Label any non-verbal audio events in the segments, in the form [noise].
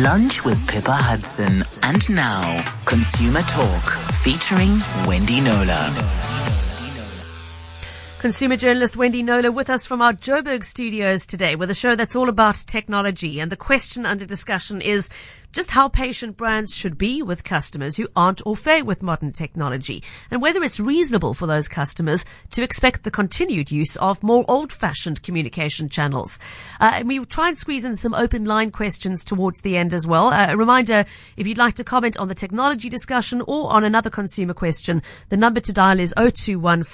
Lunch with Pippa Hudson. And now, Consumer Talk, featuring Wendy Knowler. Consumer journalist Wendy Knowler with us from our Joburg studios today with a show that's all about technology. And the question under discussion is just how patient brands should be with customers who aren't au fait with modern technology and whether it's reasonable for those customers to expect the continued use of more old-fashioned communication channels. Uh, and we will try and squeeze in some open line questions towards the end as well. Uh, a reminder, if you'd like to comment on the technology discussion or on another consumer question, the number to dial is 021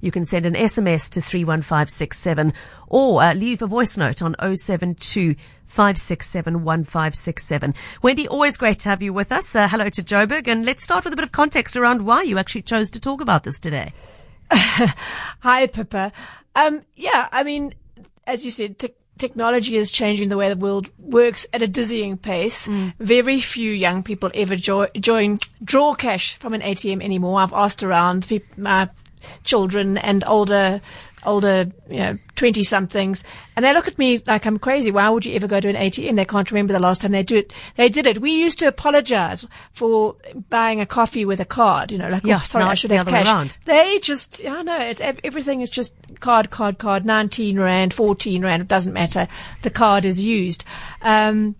You can send an SMS to 31567 or uh, leave a voice note on 072 567 1567. Wendy, always great to have you with us. Uh, hello to Joburg. And let's start with a bit of context around why you actually chose to talk about this today. [laughs] Hi, Pippa. Um, yeah, I mean, as you said, te- technology is changing the way the world works at a dizzying pace. Mm. Very few young people ever jo- join draw cash from an ATM anymore. I've asked around people, my children and older older, you know, 20 somethings, and they look at me like I'm crazy. Why would you ever go to an ATM? They can't remember the last time they do it. They did it. We used to apologize for buying a coffee with a card, you know, like, yeah, oh, sorry, I should have cash. Around. They just, I know, it's, everything is just card, card, card, 19 rand, 14 rand, it doesn't matter. The card is used. Um,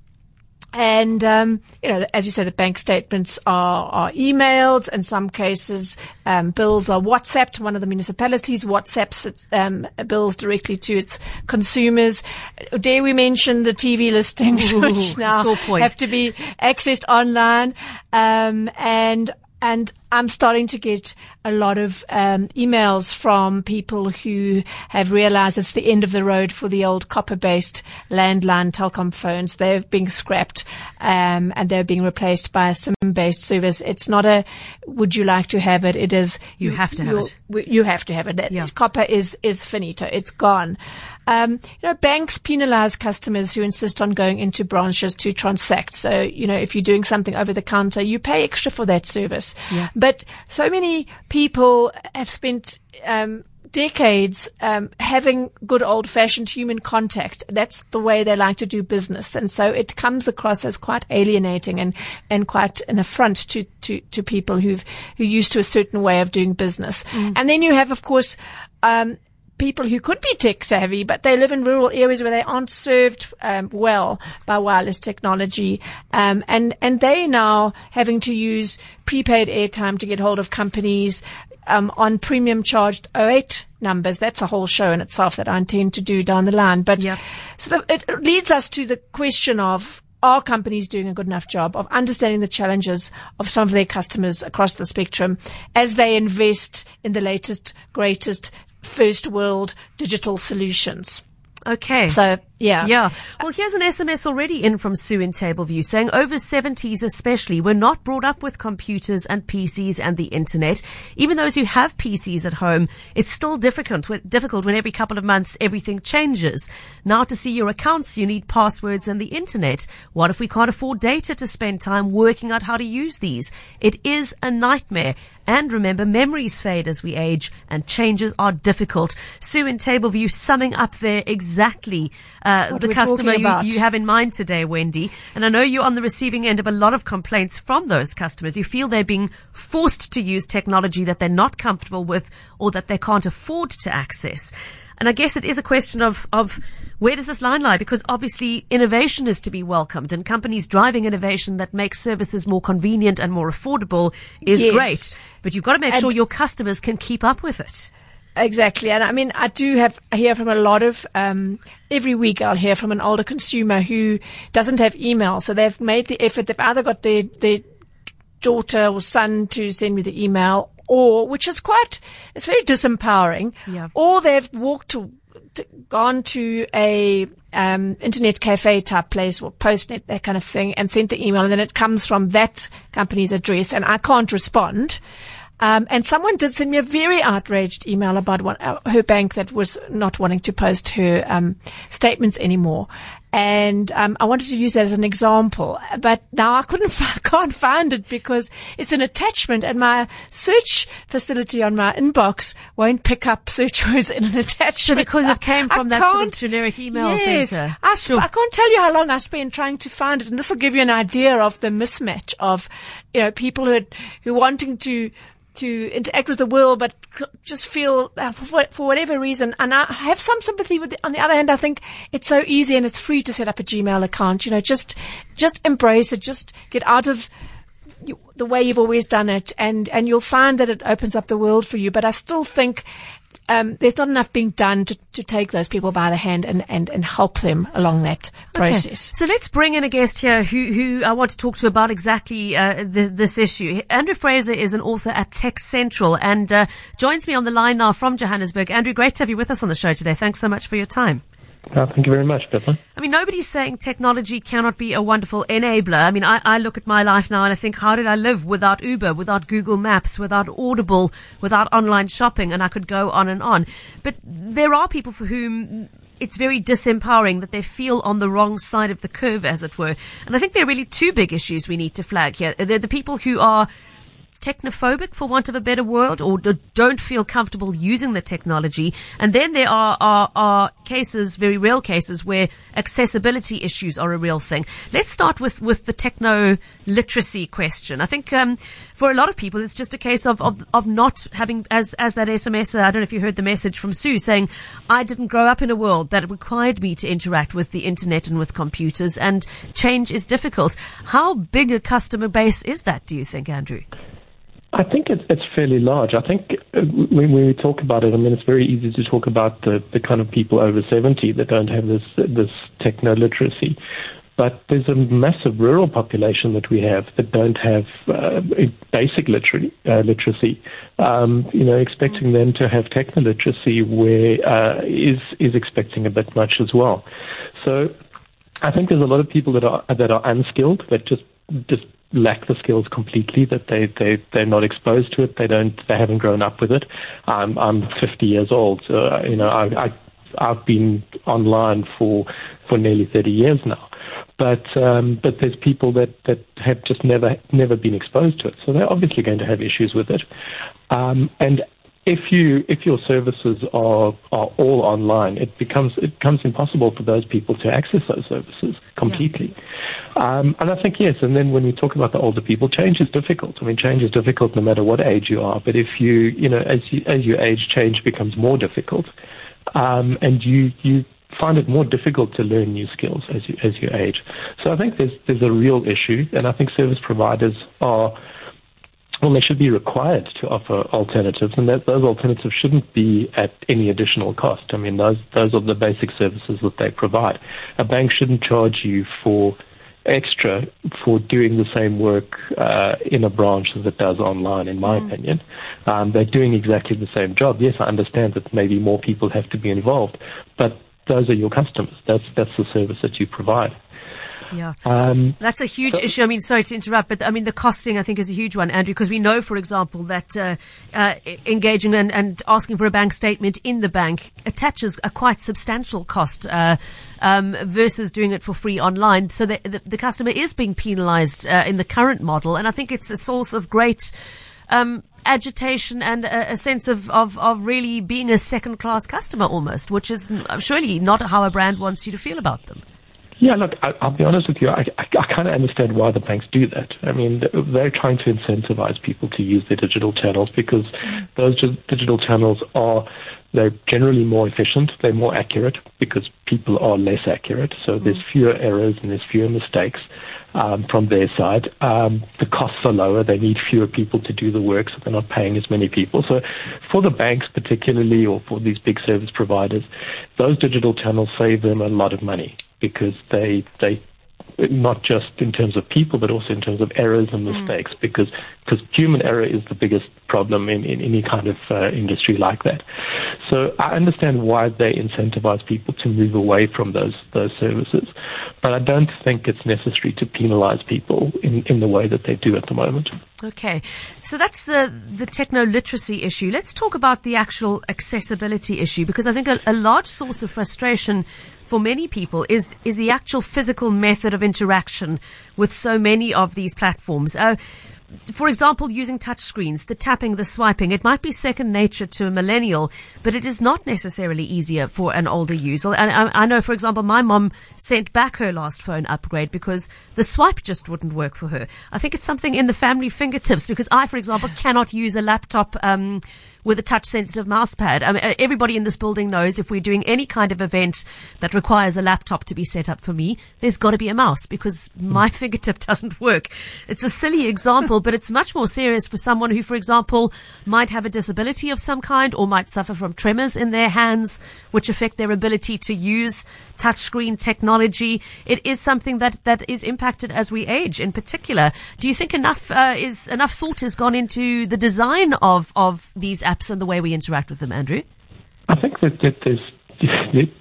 and, um, you know, as you say, the bank statements are, are emailed. In some cases, um, bills are WhatsApped. One of the municipalities WhatsApps um, bills directly to its consumers. Dare we mention the TV listings, [laughs] Ooh, which now have to be accessed online. Um, and and I'm starting to get a lot of um, emails from people who have realized it's the end of the road for the old copper-based landline Telkom phones. They're being scrapped um, and they're being replaced by a SIM-based service. It's not a "Would you like to have it?" It is you, you have to have it. You have to have it. Yeah. Copper is is finito. It's gone. Um, you know, banks penalize customers who insist on going into branches to transact. So, you know, if you're doing something over the counter, you pay extra for that service. Yeah. But so many people have spent, um, decades um, having good old fashioned human contact. That's the way they like to do business. And so it comes across as quite alienating and, and quite an affront to, to, to people who've, who used to a certain way of doing business. Mm. And then you have, of course, um, people who could be tech savvy, but they live in rural areas where they aren't served um, well by wireless technology, um, and and they now having to use prepaid airtime to get hold of companies um, on premium charged 08 numbers. That's a whole show in itself that I intend to do down the line. But so the, it leads us to the question of are companies doing a good enough job of understanding the challenges of some of their customers across the spectrum as they invest in the latest, greatest first world digital solutions. Okay. So yeah. Yeah. Well, here's an SMS already in from Sue in Tableview saying over 70s especially were not brought up with computers and PCs and the internet. Even those who have PCs at home, it's still difficult, difficult when every couple of months everything changes. Now to see your accounts, you need passwords and the internet. What if we can't afford data to spend time working out how to use these? It is a nightmare. And remember, memories fade as we age and changes are difficult. Sue in Tableview summing up there exactly Uh, the customer you, you, have in mind today, Wendy. And I know you're on the receiving end of a lot of complaints from those customers. You feel they're being forced to use technology that they're not comfortable with or that they can't afford to access. And I guess it is a question of, of where does this line lie? Because obviously innovation is to be welcomed and companies driving innovation that makes services more convenient and more affordable is yes. great. But you've got to make and sure your customers can keep up with it. Exactly. And I mean, I do have, I hear from a lot of, um, every week I'll hear from an older consumer who doesn't have email. So they've made the effort. They've either got their, their daughter or son to send me the email or, which is quite, it's very disempowering. Yeah. Or they've walked to, gone to a, um, internet cafe type place or postnet, that kind of thing and sent the email and then it comes from that company's address and I can't respond. Um, and someone did send me a very outraged email about one, uh, her bank that was not wanting to post her um, statements anymore. And um, I wanted to use that as an example, but now I couldn't, [laughs] I can't find it because it's an attachment, and my search facility on my inbox won't pick up search words in an [laughs] attachment. So because it came from I that sort of generic email yes, center. I, sp- I can't tell you how long I spent trying to find it, and this will give you an idea of the mismatch of, you know, people who who wanting to to interact with the world, but just feel uh, for, for, whatever reason. And I have some sympathy with. The, on the other hand, I think it's so easy and it's free to set up a Gmail account. You know, just just embrace it. Just get out of the way you've always done it, and and you'll find that it opens up the world for you. But I still think um, there's not enough being done to, to take those people by the hand and, and, and help them along that process. Okay. So let's bring in a guest here who, who I want to talk to about exactly uh, this, this, issue. Andrew Fraser is an author at Tech Central and uh, joins me on the line now from Johannesburg. Andrew, great to have you with us on the show today. Thanks so much for your time. Uh, thank you very much, Bethany. I mean, nobody's saying technology cannot be a wonderful enabler. I mean, I, I, look at my life now and I think, how did I live without Uber, without Google Maps, without Audible, without online shopping? And I could go on and on. But there are people for whom it's very disempowering that they feel on the wrong side of the curve, as it were. And I think there are really two big issues we need to flag here. They're the people who are technophobic, for want of a better word, or don't feel comfortable using the technology. And then there are, are, are cases, very real cases, where accessibility issues are a real thing. Let's start with, with the techno literacy question. I think um, for a lot of people, it's just a case of, of, of not having, as, as that SMS, uh, I don't know if you heard the message from Sue saying, I didn't grow up in a world that required me to interact with the internet and with computers, and change is difficult. How big a customer base is that, do you think, Andrew? I think it's, it's fairly large. I think uh, when we talk about it, I mean, it's very easy to talk about the, the kind of people over 70 that don't have this, this techno literacy. But there's a massive rural population that we have that don't have uh, basic literary, uh, literacy. Um, you know, expecting them to have techno literacy where uh, is is expecting a bit much as well. So I think there's a lot of people that are that are unskilled that just just lack the skills completely that they they they're not exposed to it. They don't they haven't grown up with it. I'm i'm 50 years old so you know i i I've been online for for nearly 30 years now, but um, but there's people that, that have just never never been exposed to it, so they're obviously going to have issues with it. Um, and if you if your services are are all online, it becomes it becomes impossible for those people to access those services completely. Yeah. Um, and I think yes. And then when we talk about the older people, change is difficult. I mean, change is difficult no matter what age you are. But if you you know as you as you age, change becomes more difficult, um, and you you find it more difficult to learn new skills as you as you age. So I think there's there's a real issue, and I think service providers are well, they should be required to offer alternatives, and that those alternatives shouldn't be at any additional cost. I mean, those those are the basic services that they provide. A bank shouldn't charge you for extra for doing the same work uh, in a branch as it does online, in my mm. opinion. Um, they're doing exactly the same job. Yes, I understand that maybe more people have to be involved, but those are your customers. That's that's the service that you provide. Yeah. Um, That's a huge so, issue. I mean, sorry to interrupt, but I mean, the costing, I think, is a huge one, Andrew, because we know, for example, that uh, uh, engaging and, and, asking for a bank statement in the bank attaches a quite substantial cost uh, um, versus doing it for free online. So the, the, the customer is being penalized uh, in the current model. And I think it's a source of great. Um, agitation and a, a sense of, of, of really being a second class customer almost, which is surely not how a brand wants you to feel about them. Yeah, look, I, will be honest with you. I, I, I kind of understand why the banks do that. I mean, they're trying to incentivize people to use their digital channels because those digital channels are they're generally more efficient, they're more accurate because people are less accurate. So there's fewer errors and there's fewer mistakes um, from their side. Um, the costs are lower. They need fewer people to do the work, so they're not paying as many people. So for the banks particularly, or for these big service providers, those digital channels save them a lot of money because they they not just in terms of people, but also in terms of errors and hmm. mistakes, mm. because because human error is the biggest problem in, in any kind of uh, industry like that. So I understand why they incentivize people to move away from those those services, but I don't think it's necessary to penalize people in, in the way that they do at the moment. Okay, so that's the the techno literacy issue. Let's talk about the actual accessibility issue because I think a, a large source of frustration for many people is is the actual physical method of interaction with so many of these platforms. Uh, for example, using touchscreens, the tapping, the swiping, it might be second nature to a millennial, but it is not necessarily easier for an older user. And I, I, know, for example, my mom sent back her last phone upgrade because the swipe just wouldn't work for her. I think it's something in the family fingertips because I, for example, cannot use a laptop, um, with a touch sensitive mouse pad. I mean, everybody in this building knows if we're doing any kind of event that requires a laptop to be set up for me, there's got to be a mouse because my [laughs] fingertip doesn't work. It's a silly example, but it's much more serious for someone who, for example, might have a disability of some kind or might suffer from tremors in their hands, which affect their ability to use touchscreen technology. It is something that, that is impacted as we age in particular. Do you think enough, uh, is enough thought has gone into the design of, of these apps and the way we interact with them, Andrew? I think that, that there's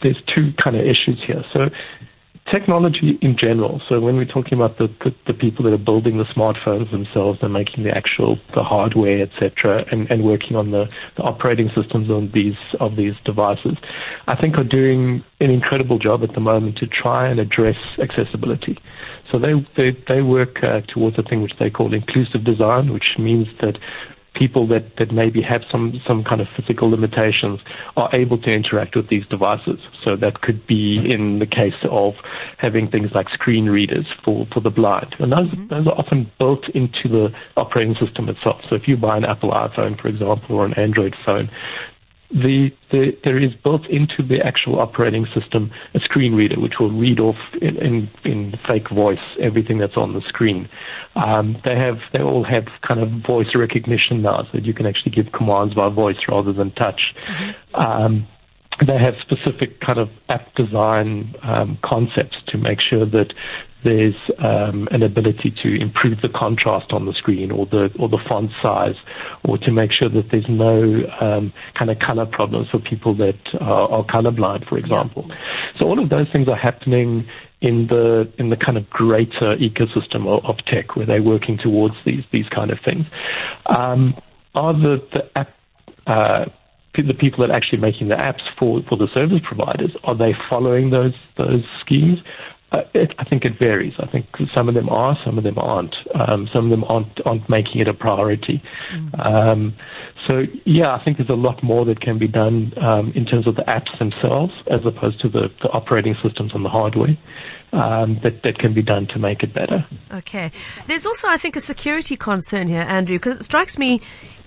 there's two kind of issues here. So technology in general. So when we're talking about the, the, the, people that are building the smartphones themselves and making the actual the hardware, etc., and, and working on the, the operating systems on these of these devices, I think are doing an incredible job at the moment to try and address accessibility. So they they, they work uh, towards a thing which they call inclusive design, which means that people that, that maybe have some, some kind of physical limitations are able to interact with these devices. So that could be in the case of having things like screen readers for, for the blind. And those, mm-hmm. those are often built into the operating system itself. So if you buy an Apple iPhone, for example, or an Android phone, the, the, there is built into the actual operating system a screen reader which will read off in, in, in fake voice everything that's on the screen. Um, they have they all have kind of voice recognition now, so that you can actually give commands by voice rather than touch. Mm-hmm. Um, they have specific kind of app design um, concepts to make sure that there's um, an ability to improve the contrast on the screen or the or the font size, or to make sure that there's no um, kind of color problems for people that are, are colorblind, for example. Yeah. So all of those things are happening in the in the kind of greater ecosystem of, of tech, where they're working towards these these kind of things. Um, are the the app uh, the people that are actually making the apps for, for the service providers, are they following those those schemes? Uh, it, I think it varies. I think some of them are, some of them aren't. Um, some of them aren't aren't making it a priority. Mm. Um, so yeah, I think there's a lot more that can be done um, in terms of the apps themselves, as opposed to the, the operating systems and the hardware um, that, that can be done to make it better. Okay. There's also, I think, a security concern here, Andrew, because it strikes me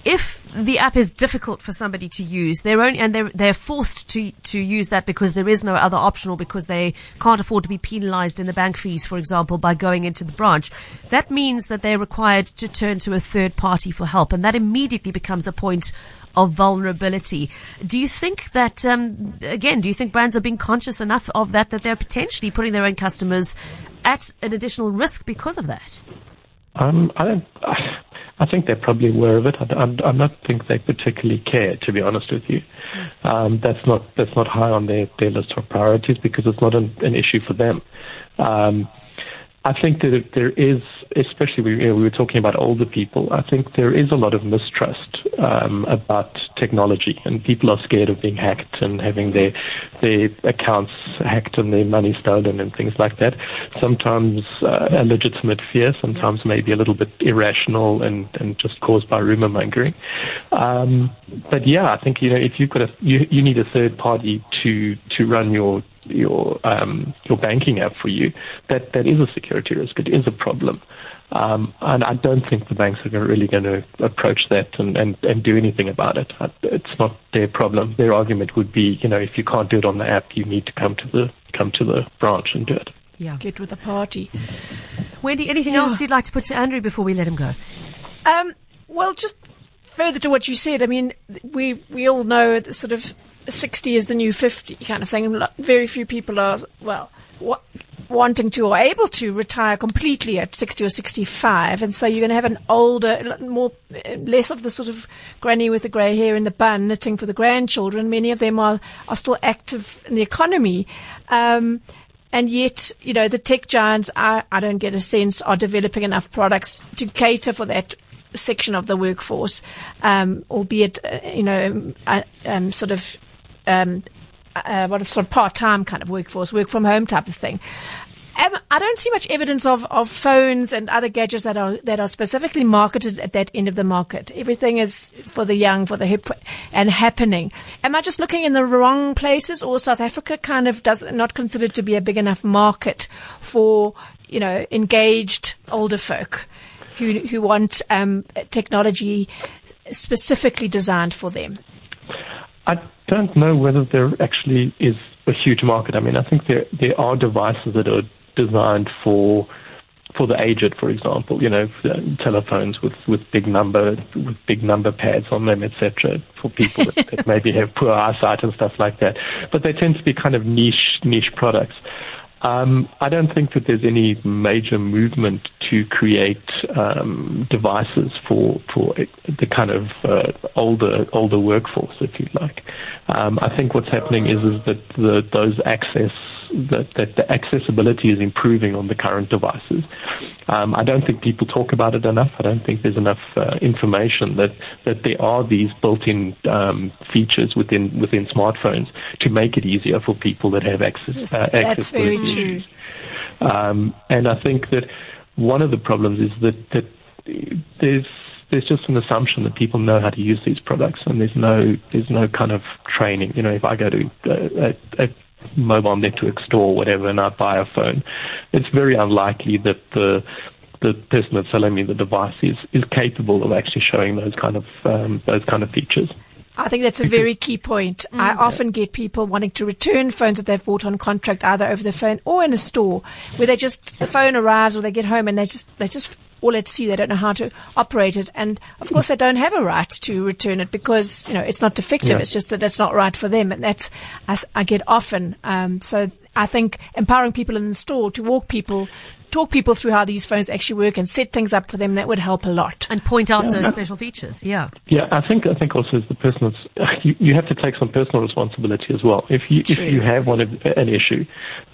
if the app is difficult for somebody to use, they're only, and they're, they're forced to, to use that because there is no other option or because they can't afford to be penalized in the bank fees, for example, by going into the branch. That means that they're required to turn to a third party for help. And that immediately becomes a point of vulnerability. Do you think that, um, again, do you think brands are being conscious enough of that, that they're potentially putting their own customers at an additional risk because of that? Um, I don't. I think they're probably aware of it. I, I, I don't think they particularly care, to be honest with you. Um, that's not that's not high on their, their list of priorities because it's not an, an issue for them. Um, I think that there is, especially we, you know, we were talking about older people. I think there is a lot of mistrust um, about technology, and people are scared of being hacked and having their their accounts hacked and their money stolen and things like that. Sometimes uh, a legitimate fear, sometimes maybe a little bit irrational and, and just caused by rumor mongering. Um, but yeah, I think you know if you've got a you, you need a third party to to run your your um, your banking app for you, that that is a security risk. It is a problem, um, and I don't think the banks are really going to approach that and, and, and do anything about it. It's not their problem. Their argument would be, you know, if you can't do it on the app, you need to come to the come to the branch and do it. Yeah, get with the party. Wendy, anything yeah. else you'd like to put to Andrew before we let him go? Um, well, just further to what you said, I mean, we we all know the sort of 60 is the new 50 kind of thing. Very few people are, well, what, wanting to or able to retire completely at 60 or 65. And so you're going to have an older, more, less of the sort of granny with the grey hair in the bun knitting for the grandchildren. Many of them are, are still active in the economy. Um, and yet, you know, the tech giants, I, don't get a sense, are developing enough products to cater for that section of the workforce, um, albeit, uh, you know, uh, um, sort of, um, uh, what sort of part-time kind of workforce, work from home type of thing. I don't see much evidence of, of phones and other gadgets that are that are specifically marketed at that end of the market. Everything is for the young, for the hip, and happening. Am I just looking in the wrong places, or South Africa kind of does not considered to be a big enough market for you know engaged older folk who who want um, technology specifically designed for them? I don't know whether there actually is a huge market. I mean, I think there there are devices that are designed for for the aged, for example, you know, telephones with, with big number with big number pads on them, etc. For people that, that [laughs] maybe have poor eyesight and stuff like that, but they tend to be kind of niche niche products. Um, I don't think that there's any major movement to create um, devices for for the kind of uh, older older workforce, if you like. Um, I think what's happening is is that the, those access that, that the accessibility is improving on the current devices. Um, I don't think people talk about it enough. I don't think there's enough uh, information that, that there are these built-in um, features within within smartphones to make it easier for people that have access. Yes, uh, that's very true. Um, and I think that one of the problems is that, that there's there's just an assumption that people know how to use these products, and there's no there's no kind of training. You know, if I go to a, a, a mobile network store or whatever and I buy a phone, it's very unlikely that the the person that's selling me the device is, is capable of actually showing those kind of um, those kind of features. I think that's a very key point. Mm. I often get people wanting to return phones that they've bought on contract either over the phone or in a store where they just the phone arrives or they get home and they just they just all at sea. They don't know how to operate it. And of course, they don't have a right to return it because, you know, it's not defective. Yeah. It's just that that's not right for them. And that's, as I get often. Um, so I think empowering people in the store to walk people talk people through how these phones actually work and set things up for them, that would help a lot. And point out yeah. those special features. Yeah. Yeah, I think I think also as the person [laughs] you, you have to take some personal responsibility as well. If you True. if you have one of, an issue,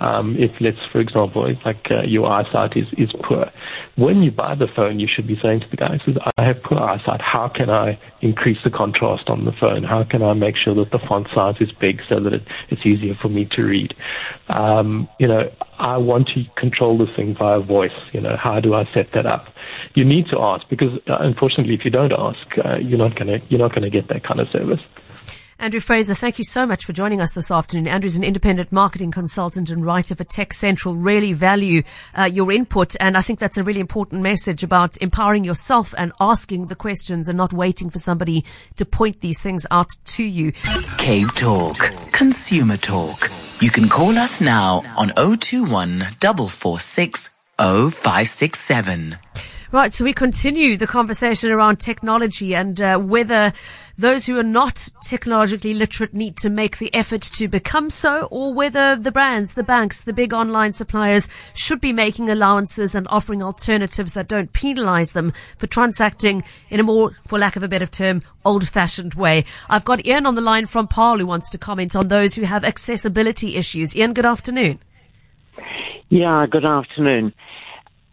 um, if let's for example, if like uh, your eyesight is is poor, when you buy the phone, you should be saying to the guy, says, "I have poor eyesight. How can I increase the contrast on the phone? How can I make sure that the font size is big so that it, it's easier for me to read?" Um, you know, I want to control this thing via voice. You know, how do I set that up? You need to ask because, uh, unfortunately, if you don't ask, uh, you're not going to you're not going to get that kind of service. Andrew Fraser, thank you so much for joining us this afternoon. Andrew's an independent marketing consultant and writer for Tech Central. Really value uh, your input, and I think that's a really important message about empowering yourself and asking the questions and not waiting for somebody to point these things out to you. Cave Talk, Consumer Talk. You can call us now on 021 446 0567. Right, so we continue the conversation around technology and uh, whether those who are not technologically literate need to make the effort to become so, or whether the brands, the banks, the big online suppliers should be making allowances and offering alternatives that don't penalize them for transacting in a more, for lack of a better term, old-fashioned way. I've got Ian on the line from Paarl who wants to comment on those who have accessibility issues. Ian, good afternoon. Yeah, good afternoon.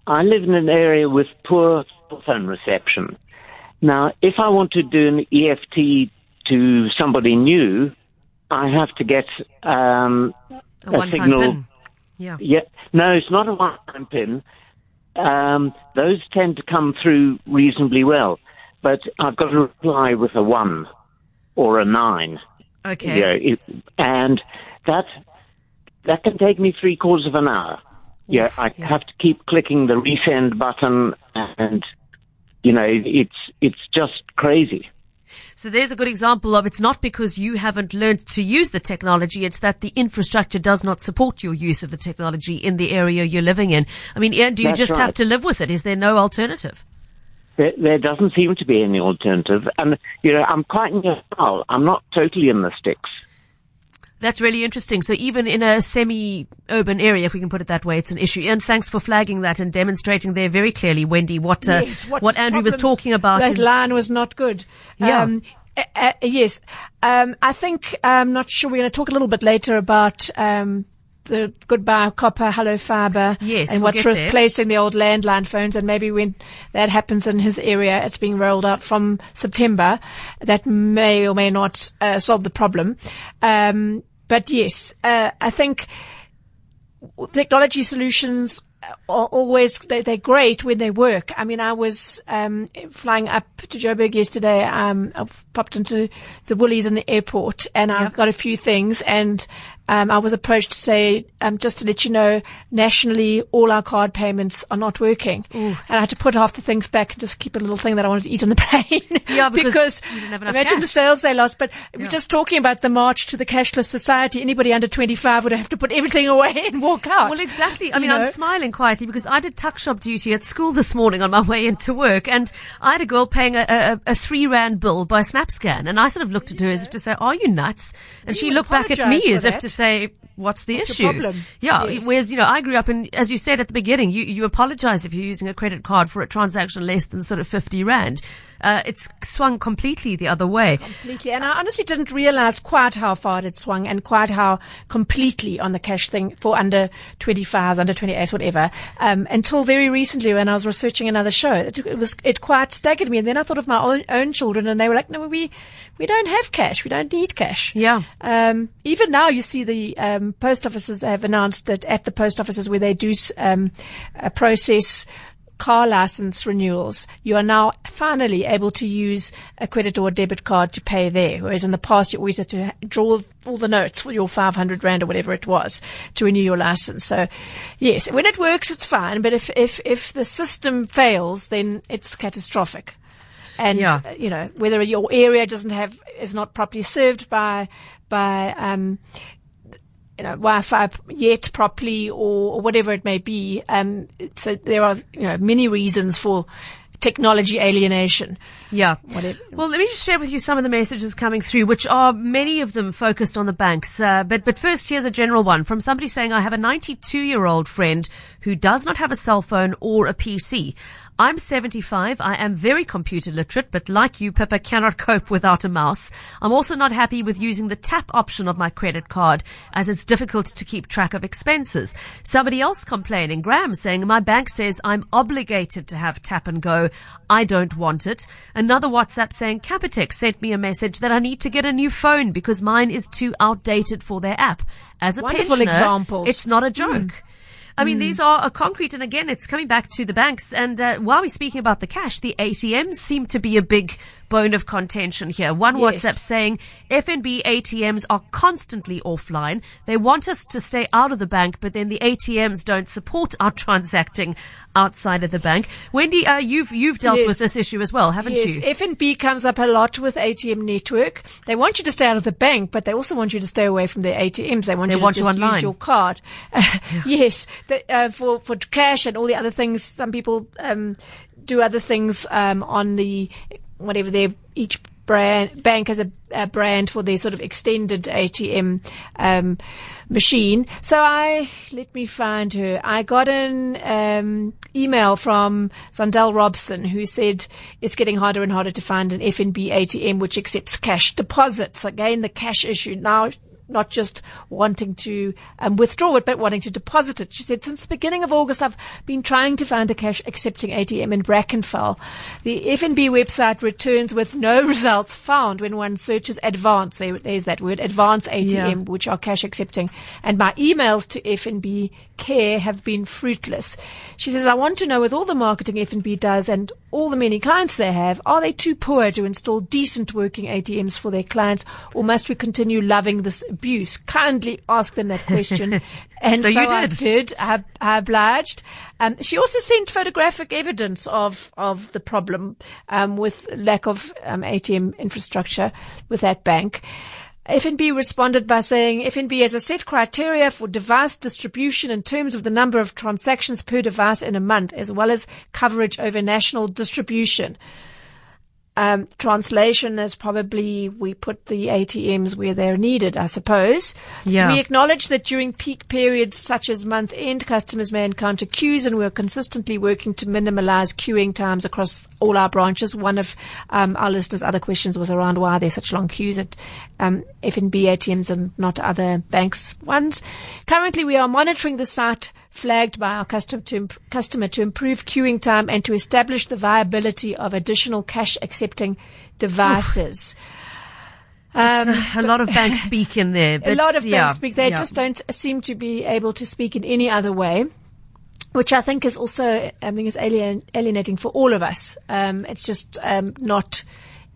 I live in an area with poor phone reception. Now, if I want to do an EFT to somebody new, I have to get um, a, a signal. Pin. Yeah. Yeah. No, it's not a one-time pin. Um, those tend to come through reasonably well, but I've got to reply with a one or a nine. Okay. You know, it, and that that can take me three quarters of an hour yeah, I yeah. have to keep clicking the resend button, and you know, it's it's just crazy. So there's a good example of it's not because you haven't learned to use the technology, it's that the infrastructure does not support your use of the technology in the area you're living in. I mean, Ian, do you That's just right. have to live with it? Is there no alternative? There, there, doesn't seem to be any alternative. And, you know, I'm quite neutral. I'm not totally in the sticks. That's really interesting. So even in a semi-urban area, if we can put it that way, it's an issue. And thanks for flagging that and demonstrating there very clearly, Wendy, what uh, Yes, what Andrew was talking about. That in- line was not good. Yeah. Um, uh, uh, yes. Um, I think, I'm not sure, we're going to talk a little bit later about, um, the goodbye copper, hello fiber. Yes, And we'll what's get there. replacing the old landline phones. And maybe when that happens in his area, it's being rolled out from September. That may or may not, uh, solve the problem. Um, but yes, uh, I think technology solutions are always they, they're great when they work. I mean, I was um, flying up to Joburg yesterday. Um, I popped into the Woolies in the airport, and I got a few things. And um, I was approached to say, um, just to let you know, nationally, all our card payments are not working. And I had to put half the things back and just keep a little thing that I wanted to eat on the [laughs] plane. Yeah, because you enough imagine the sales they lost. But we're just talking about the march to the cashless society. Anybody under 25 would have to put everything [laughs] away and walk out. Well, exactly. I You mean, know? I'm smiling quietly because I did tuck shop duty at school this morning on my way into work, and I had a girl paying a, a, a three rand bill by SnapScan, and I sort of looked at her as if to say, "Are you nuts?" And she looked back at me as if to say. What's the your issue? problem? Yeah. Yes. Whereas, you know, I grew up in, as you said at the beginning, you, you apologize if you're using a credit card for a transaction less than sort of 50 rand. Uh, it's swung completely the other way. Completely. And I honestly didn't realize quite how far it had swung and quite how completely on the cash thing for under 25s, under 28s, whatever, um, until very recently when I was researching another show. It, it was, it quite staggered me. And then I thought of my own, own children and they were like, no, we, we don't have cash. We don't need cash. Yeah. Um, even now you see the, um, post offices have announced that at the post offices where they do, um, uh, process car license renewals, you are now finally able to use a credit or a debit card to pay there. Whereas in the past, you always had to draw all the notes for your 500 rand or whatever it was to renew your license. So yes, when it works, it's fine. But if, if, if the system fails, then it's catastrophic. And, Yeah. uh, you know, whether your area doesn't have, is not properly served by, by, um, you know, Wi-Fi yet properly or, or whatever it may be. Um, so there are, you know, many reasons for technology alienation. Yeah. Whatever. Well, let me just share with you some of the messages coming through, which are many of them focused on the banks. Uh, but but first, here's a general one from somebody saying, "I have a 92 year old friend who does not have a cell phone or a PC." I'm 75. I am very computer literate, but like you, Pippa cannot [laughs] cope without a mouse. I'm also not happy with using the tap option of my credit card as it's difficult to keep track of expenses. Somebody else complaining, Graham saying, my bank says I'm obligated to have tap and go. I don't want it. Another WhatsApp saying, Capitec sent me a message that I need to get a new phone because mine is too outdated for their app. As a Wonderful pensioner, examples. it's not a mm. joke. I mean, these are concrete, and again, it's coming back to the banks. And uh, while we're speaking about the cash, the ATMs seem to be a big bone of contention here. One Yes. WhatsApp saying FNB ATMs are constantly offline. They want us to stay out of the bank, but then the ATMs don't support our [laughs] transacting outside of the bank. Wendy, uh, you've you've dealt Yes. with this issue as well, haven't Yes, you? FNB comes up a lot with ATM network. They want you to stay out of the bank, but they also want you to stay away from their ATMs. They want They you want to just online. use your card. [laughs] yes, the, uh, for for cash and all the other things. Some people um, do other things um, on the whatever their each brand bank has a, a brand for their sort of extended ATM um, machine. So I let me find her. I got an um, email from Sandel Robson who said it's getting harder and harder to find an FNB ATM which accepts cash deposits. Again, the cash issue now not just wanting to um, withdraw it, but wanting to deposit it. She said, since the beginning of August, I've been trying to find a cash accepting ATM in Brackenfell. The FNB website returns with no [laughs] results found when one searches advance. There, there's that word, advance ATM, Yeah. which are cash accepting. And my emails to FNB care have been fruitless. She says, I want to know with all the marketing FNB does and all the many clients they have, are they too poor to install decent working ATMs for their clients or must we continue loving this abuse? Kindly ask them that question. [laughs] And So so, you I did. did. I, I obliged. Um, she also sent photographic evidence of, of the problem um, with lack of um, ATM infrastructure with that bank. FNB responded by saying FNB has a set criteria for device distribution in terms of the number of transactions per device in a month, as well as coverage over national distribution. Um, translation is probably we put the ATMs where they're needed, I suppose. Yeah. We acknowledge that during peak periods such as month end, customers may encounter queues and we're consistently working to minimize queuing times across all our branches. One of um, our listeners' other questions was around why there's such long queues at um, FNB ATMs and not other banks ones. Currently, we are monitoring the site flagged by our customer to, imp- customer to improve queuing time and to establish the viability of additional cash accepting devices. Um, a lot of [laughs] banks speak in there. a lot of yeah, banks speak. They yeah. just don't seem to be able to speak in any other way. Which I think is also, I think is alien, alienating for all of us. Um, it's just um, not,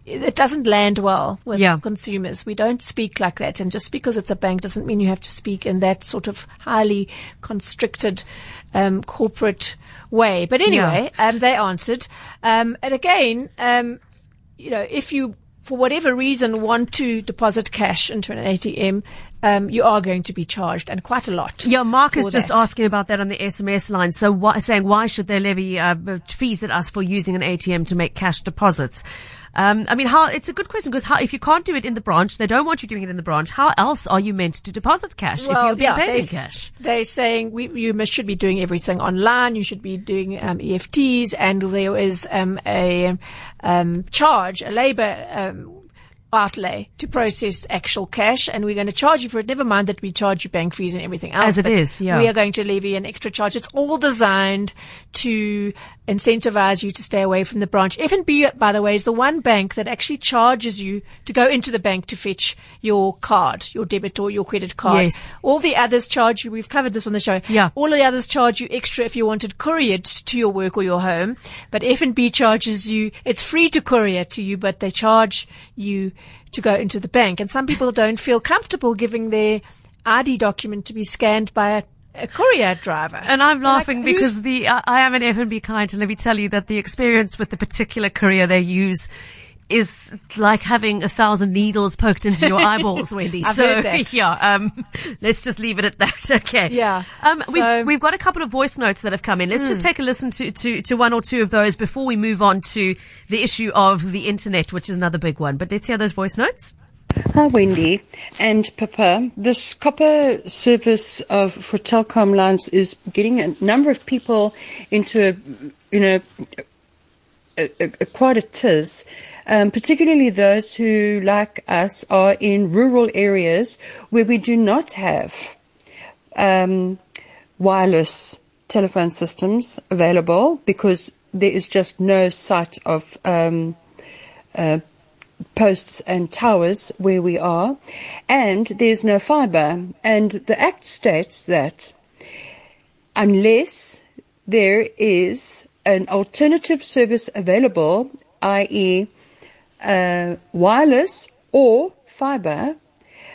it doesn't land well with Yeah. consumers. We don't speak like that. And just because it's a bank doesn't mean you have to speak in that sort of highly constricted um, corporate way. But anyway, um, they answered. Um, and again, um, you know, if you, for whatever reason, want to deposit cash into an ATM, um, you are going to be charged and quite a lot. Yeah, Mark is just that. asking about that on the SMS line. So, why, saying why should they levy uh, fees at us for using an ATM to make cash deposits? Um, I mean, how it's a good question because how, if you can't do it in the branch, they don't want you doing it in the branch. How else are you meant to deposit cash if you're being paid they, in cash? They're saying we, you must, should be doing everything online. You should be doing um, EFTs, and there is um, a um, charge, a labour um, outlay to process actual cash, and we're going to charge you for it. Never mind that we charge you bank fees and everything else. As it is, yeah. We are going to levy an extra charge. It's all designed to incentivize you to stay away from the branch. FNB, by the way, is the one bank that actually charges you to go into the bank to fetch your card, your debit or your credit card. Yes. All the others charge you. We've covered this on the show. Yeah. All the others charge you extra if you wanted couriered to your work or your home. But FNB charges you, it's free to courier to you, but they charge you to go into the bank. And some people don't feel comfortable giving their ID document to be scanned by a, a courier driver. And I'm laughing Like, because the I I am an FNB client, and let me tell you that the experience with the particular courier they use is like having a thousand needles poked into your [laughs] eyeballs, Wendy. So [laughs] yeah, um, let's just leave it at that. [laughs] Okay. Yeah. Um, So- we've we've got a couple of voice notes that have come in. Let's Hmm. just take a listen to, to to one or two of those before we move on to the issue of the internet, which is another big one. But let's hear those voice notes. Hi, Wendy and Papa. This copper service of for Telkom lines is getting a number of people into a, you know, a, a, a quite a tiz, um, particularly those who, like us, are in rural areas where we do not have um, wireless telephone systems available because there is just no site of um, uh, posts and towers where we are, and there's no fibre. And the Act states that unless there is an alternative service available, i.e., uh, wireless or fibre,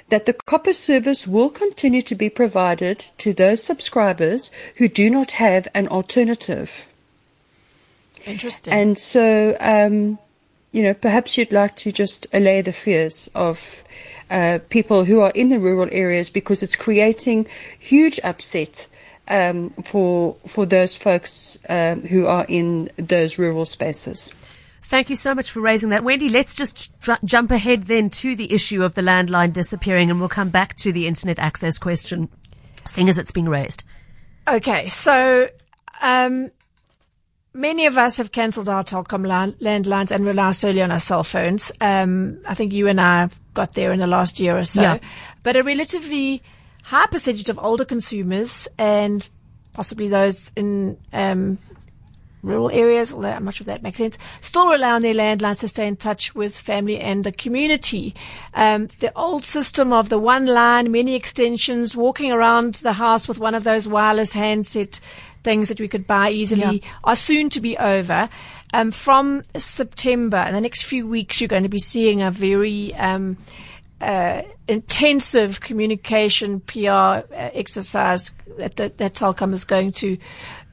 that the copper service will continue to be provided to those subscribers who do not have an alternative. Interesting. And so, um, you know, perhaps you'd like to just allay the fears of uh, people who are in the rural areas because it's creating huge upset um, for for those folks um, who are in those rural spaces. Thank you so much for raising that. Wendy, let's just dr- jump ahead then to the issue of the landline disappearing and we'll come back to the internet access question, seeing as it's being raised. Okay, so um, many of us have cancelled our Telkom lan- landlines and rely solely on our cell phones. Um, I think you and I got there in the last year or so. Yeah. But a relatively high percentage of older consumers and possibly those in um, rural areas, although I'm not sure if that makes sense, still rely on their landlines to stay in touch with family and the community. Um, the old system of the one line, many extensions, walking around the house with one of those wireless handset things that we could buy easily Yeah. are soon to be over. Um, from September, in the next few weeks, you're going to be seeing a very um, uh, intensive communication PR uh, exercise that, that, that Telkom is going to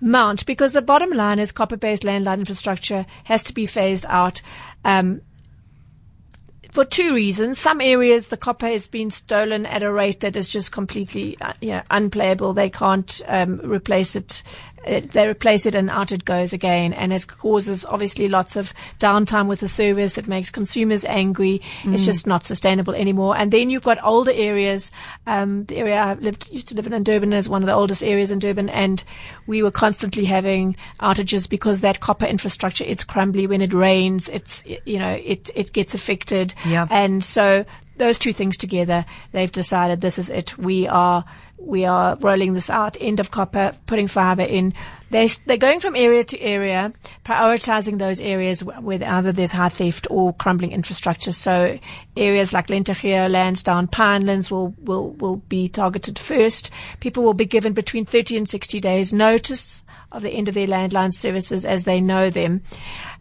mount because the bottom line is copper-based landline infrastructure has to be phased out. Um, for two reasons. Some areas the copper has been stolen at a rate that is just completely, uh, you know, unplayable. They can't um, replace it it, they replace it and out it goes again. And it causes obviously lots of downtime with the service. It makes consumers angry. Mm. It's just not sustainable anymore. And then you've got older areas. Um, the area I lived, used to live in in Durban is one of the oldest areas in Durban. And we were constantly having outages because that copper infrastructure, it's crumbly when it rains. It's, you know, it, it gets affected. Yeah. And so those two things together, they've decided this is it. We are we are rolling this out. End of copper, putting fiber in. They they're going from area to area, prioritizing those areas where either there's high theft or crumbling infrastructure. So areas like Lentegeur, Lansdowne, Pinelands will will will be targeted first. People will be given between 30 and 60 days notice of the end of their landline services as they know them.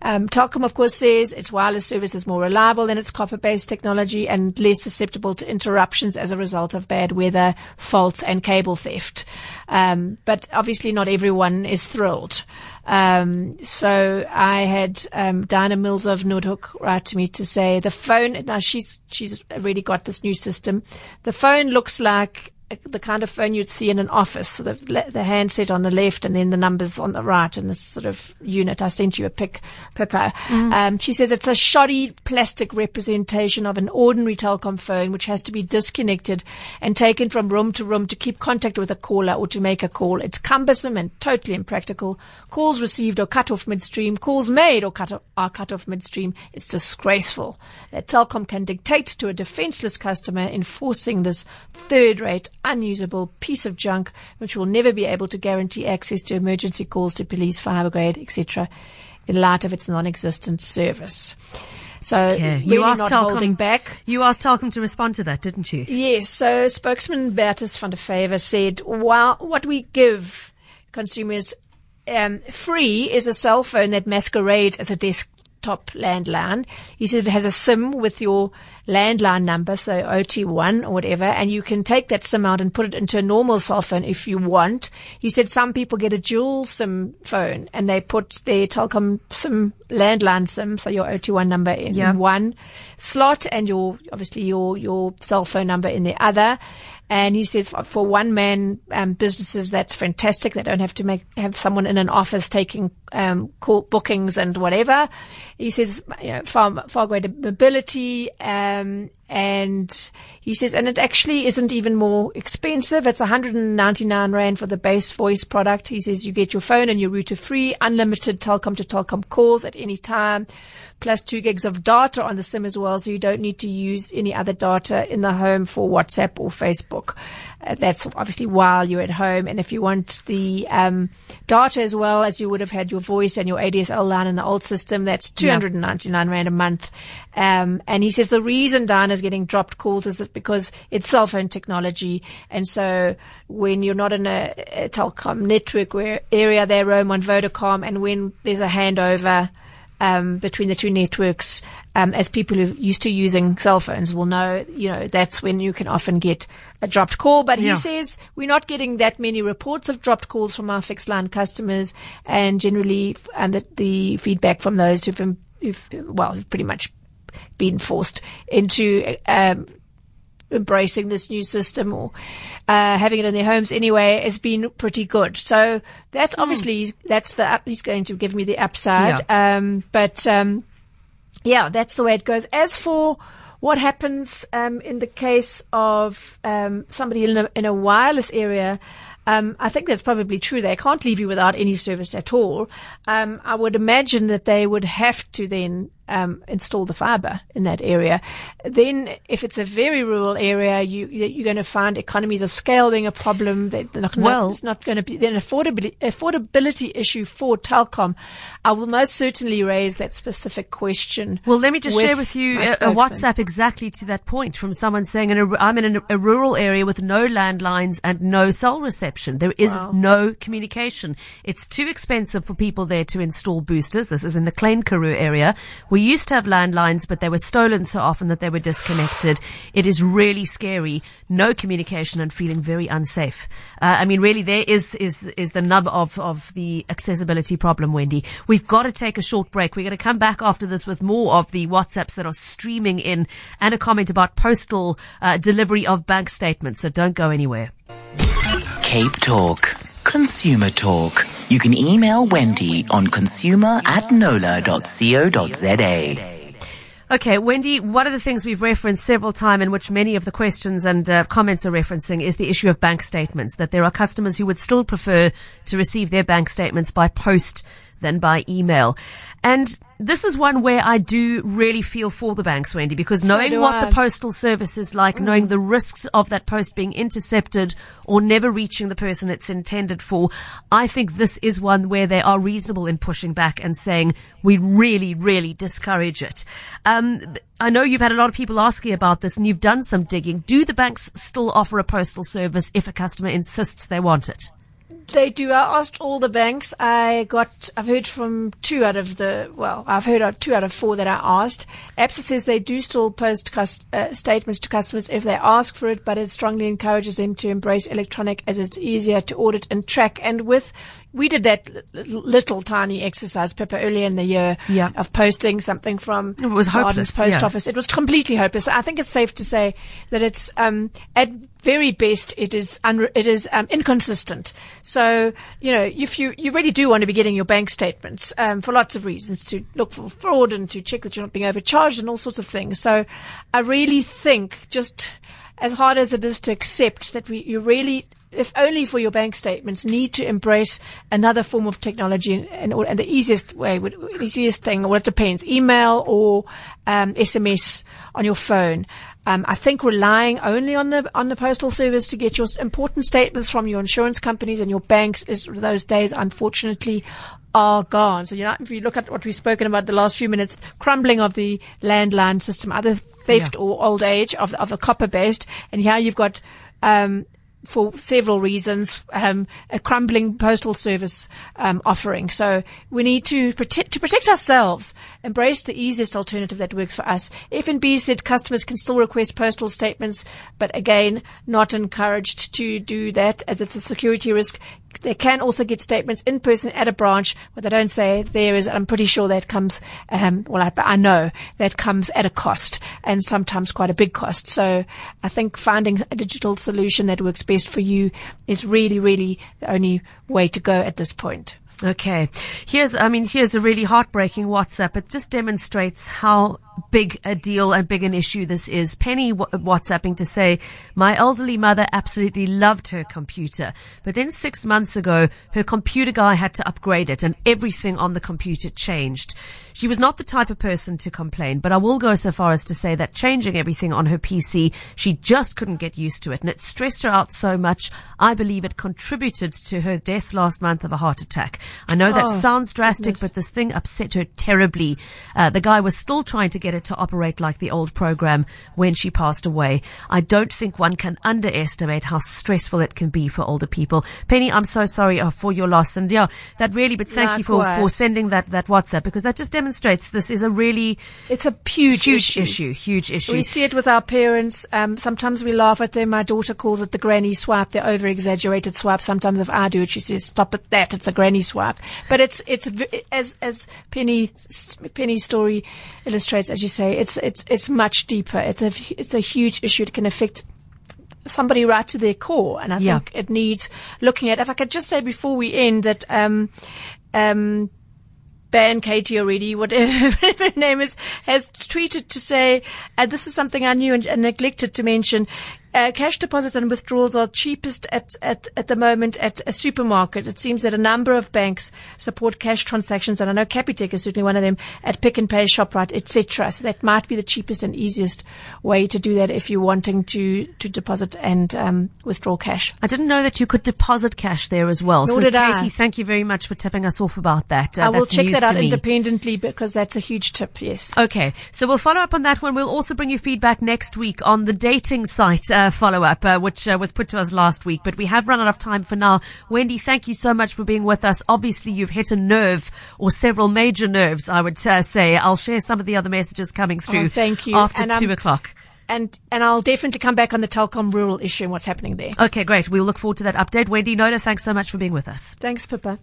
Um, Telkom, of course, says its wireless service is more reliable than its copper-based technology and less susceptible to interruptions as a result of bad weather, faults, and cable theft. Um, but obviously, not everyone is thrilled. Um, so I had um, Mills of Noordhoek write to me to say the phone. Now she's she's really got this new system. The phone looks like the kind of phone you'd see in an office, so the, the handset on the left and then the numbers on the right in this sort of unit. I sent you a pic, Pippa. Mm. Um, she says it's a shoddy plastic representation of an ordinary telecom phone, which has to be disconnected and taken from room to room to keep contact with a caller or to make a call. It's cumbersome and totally impractical. Calls received are cut off midstream. Calls made or cut off, are cut off midstream. It's disgraceful that Telkom can dictate to a defenseless customer enforcing this third-rate unusable piece of junk which will never be able to guarantee access to emergency calls to police, fire brigade, etc., in light of its non-existent service. So okay. really you asked Telkom, holding back. You asked Telkom to respond to that, didn't you? Yes. So spokesman Bertus van der Vyver said, "Well, what we give consumers um, free is a cell phone that masquerades as a desktop landline. He says it has a SIM with your landline number, so OT1 or whatever, and you can take that SIM out and put it into a normal cell phone if you want. He said some people get a dual SIM phone and they put their Telkom SIM landline SIM, so your OT1 number in yeah. one slot and your, obviously your, your cell phone number in the other. And he says for one man um, businesses, that's fantastic. They don't have to make have someone in an office taking um, call bookings and whatever. He says you know, far far greater mobility. Um, and he says, and it actually isn't even more expensive. It's 199 rand for the base voice product. He says you get your phone and your router free, unlimited Telkom to Telkom calls at any time, plus two gigs of data on the SIM as well. So you don't need to use any other data in the home for WhatsApp or Facebook. Uh, that's obviously while you're at home. And if you want the um, data as well as you would have had your voice and your ADSL line in the old system, that's 299 rand a month. Um, and he says the reason Diana's getting dropped calls is because it's cell phone technology. And so when you're not in a, a Telkom network where area, they roam on Vodacom. And when there's a handover, um, between the two networks, um, as people who are used to using cell phones will know, you know, that's when you can often get a dropped call. But yeah. he says we're not getting that many reports of dropped calls from our fixed line customers, and generally, and the, the feedback from those who've, who've well, who've pretty much been forced into um, embracing this new system or uh, having it in their homes anyway has been pretty good. So that's mm. obviously that's the up, he's going to give me the upside. Yeah. Um, but um, yeah, that's the way it goes. As for what happens um, in the case of um, somebody in a, in a wireless area. Um, I think that's probably true. They can't leave you without any service at all. Um, I would imagine that they would have to then um, install the fiber in that area. Then, if it's a very rural area, you you're going to find economies of scale being a problem. They're not, well, it's not going to be an affordability affordability issue for Telkom. I will most certainly raise that specific question. Well, let me just share with you a, a, WhatsApp exactly to that point from someone saying, in a, "I'm in a, a, rural area with no landlines and no cell reception. There is wow. no communication. It's too expensive for people there to install boosters. This is in the Klein Karoo area." We used to have landlines, but they were stolen so often that they were disconnected. It is really scary. No communication and feeling very unsafe. Uh, I mean, really, there is, is, is the nub of, of the accessibility problem, Wendy. We've got to take a short break. We're going to come back after this with more of the WhatsApps that are streaming in and a comment about postal uh, delivery of bank statements. So don't go anywhere. CapeTalk. Consumer Talk. You can email Wendy on consumer at knowler.co.za. Okay, Wendy, one of the things we've referenced several times in which many of the questions and uh, comments are referencing is the issue of bank statements, that there are customers who would still prefer to receive their bank statements by post than by email. And this is one where I do really feel for the banks, Wendy, because knowing do what I. the postal service is like, knowing the risks of that post being intercepted or never reaching the person it's intended for, I think this is one where they are reasonable in pushing back and saying we really, really discourage it. Um, I know you've had a lot of people asking about this and you've done some digging. Do the banks still offer a postal service if a customer insists they want it? They do. I asked all the banks. I got, I've heard from two out of the, well, I've heard two out of four that I asked. ABSA says they do still post cus- uh, statements to customers if they ask for it, but it strongly encourages them to embrace electronic as it's easier to audit and track. And with, we did that li- little tiny exercise, Pippa, earlier in the year Yeah. of posting something from It was Gardens hopeless, Post yeah. Office. It was completely hopeless. I think it's safe to say that it's um, at very best it is unre- it is um, inconsistent. So you know if you you really do want to be getting your bank statements um, for lots of reasons to look for fraud and to check that you're not being overcharged and all sorts of things. So I really think just as hard as it is to accept that we you really if only for your bank statements, need to embrace another form of technology, and, and, and the easiest way, would, easiest thing, well, it depends, email or um, SMS on your phone. Um, I think relying only on the on the postal service to get your important statements from your insurance companies and your banks is those days, unfortunately, are gone. So you know, if you look at what we've spoken about the last few minutes, crumbling of the landline system, either theft or old age of of the copper based, and here you've got. Um, for several reasons, um, a crumbling postal service um, offering. So we need to protect to protect ourselves. Embrace the easiest alternative that works for us. FNB said customers can still request postal statements, but again, not encouraged to do that as it's a security risk. They can also get statements in person at a branch, but they don't say there is. I'm pretty sure that comes. Um, well, I, I know that comes at a cost, and sometimes quite a big cost. So, I think finding a digital solution that works best for you is really, really the only way to go at this point. Okay. Here's, I mean, here's a really heartbreaking WhatsApp. It just demonstrates how big a deal and big an issue this is. Penny w- WhatsApping to say, my elderly mother absolutely loved her computer, but then six months ago, her computer guy had to upgrade it and everything on the computer changed. She was not the type of person to complain, but I will go so far as to say that changing everything on her PC, she just couldn't get used to it and it stressed her out so much. I believe it contributed to her death last month of a heart attack. I know that Oh, sounds drastic, goodness. but this thing upset her terribly. Uh, the guy was still trying to get it to operate like the old program when she passed away. I don't think one can underestimate how stressful it can be for older people. Penny, I'm so sorry uh, for your loss. And yeah, that really, but thank you for, for sending that, that WhatsApp because that just demonstrates this is a really It's a huge, huge issue. issue, huge issue. We see it with our parents. Um, sometimes we laugh at them. My daughter calls it the granny swipe, the over exaggerated swipe. Sometimes if I do it, she says, stop at that. It's a granny swipe. But it's, it's, as, as Penny, Penny's story illustrates, as you say, it's, it's, it's much deeper. It's a, it's a huge issue. It can affect somebody right to their core. And I Yeah. think it needs looking at. If I could just say before we end that, um, um, Ban Katie already, whatever [laughs] her name is, has tweeted to say, uh, this is something I knew and, and neglected to mention. Uh, cash deposits and withdrawals are cheapest at, at, at the moment at a supermarket. It seems that a number of banks support cash transactions, and I know Capitec is certainly one of them at Pick n Pay, Shoprite, etc. So that might be the cheapest and easiest way to do that if you're wanting to, to deposit and um, withdraw cash. I didn't know that you could deposit cash there as well. Nor so, did I. Thank you very much for tipping us off about that. Uh, I will check that out independently because that's a huge tip, yes. Okay, so we'll follow up on that one. We'll also bring you feedback next week on the dating site uh, follow up, uh, which uh, was put to us last week. But we have run out of time for now. Wendy, thank you so much for being with us. Obviously, you've hit a nerve or several major nerves, I would uh, say. I'll share some of the other messages coming through Oh, thank you. after And, um, two o'clock. and and I'll definitely come back on the Telkom rural issue and what's happening there. Okay, great. We'll look forward to that update. Wendy Knowler, thanks so much for being with us. Thanks, Pippa.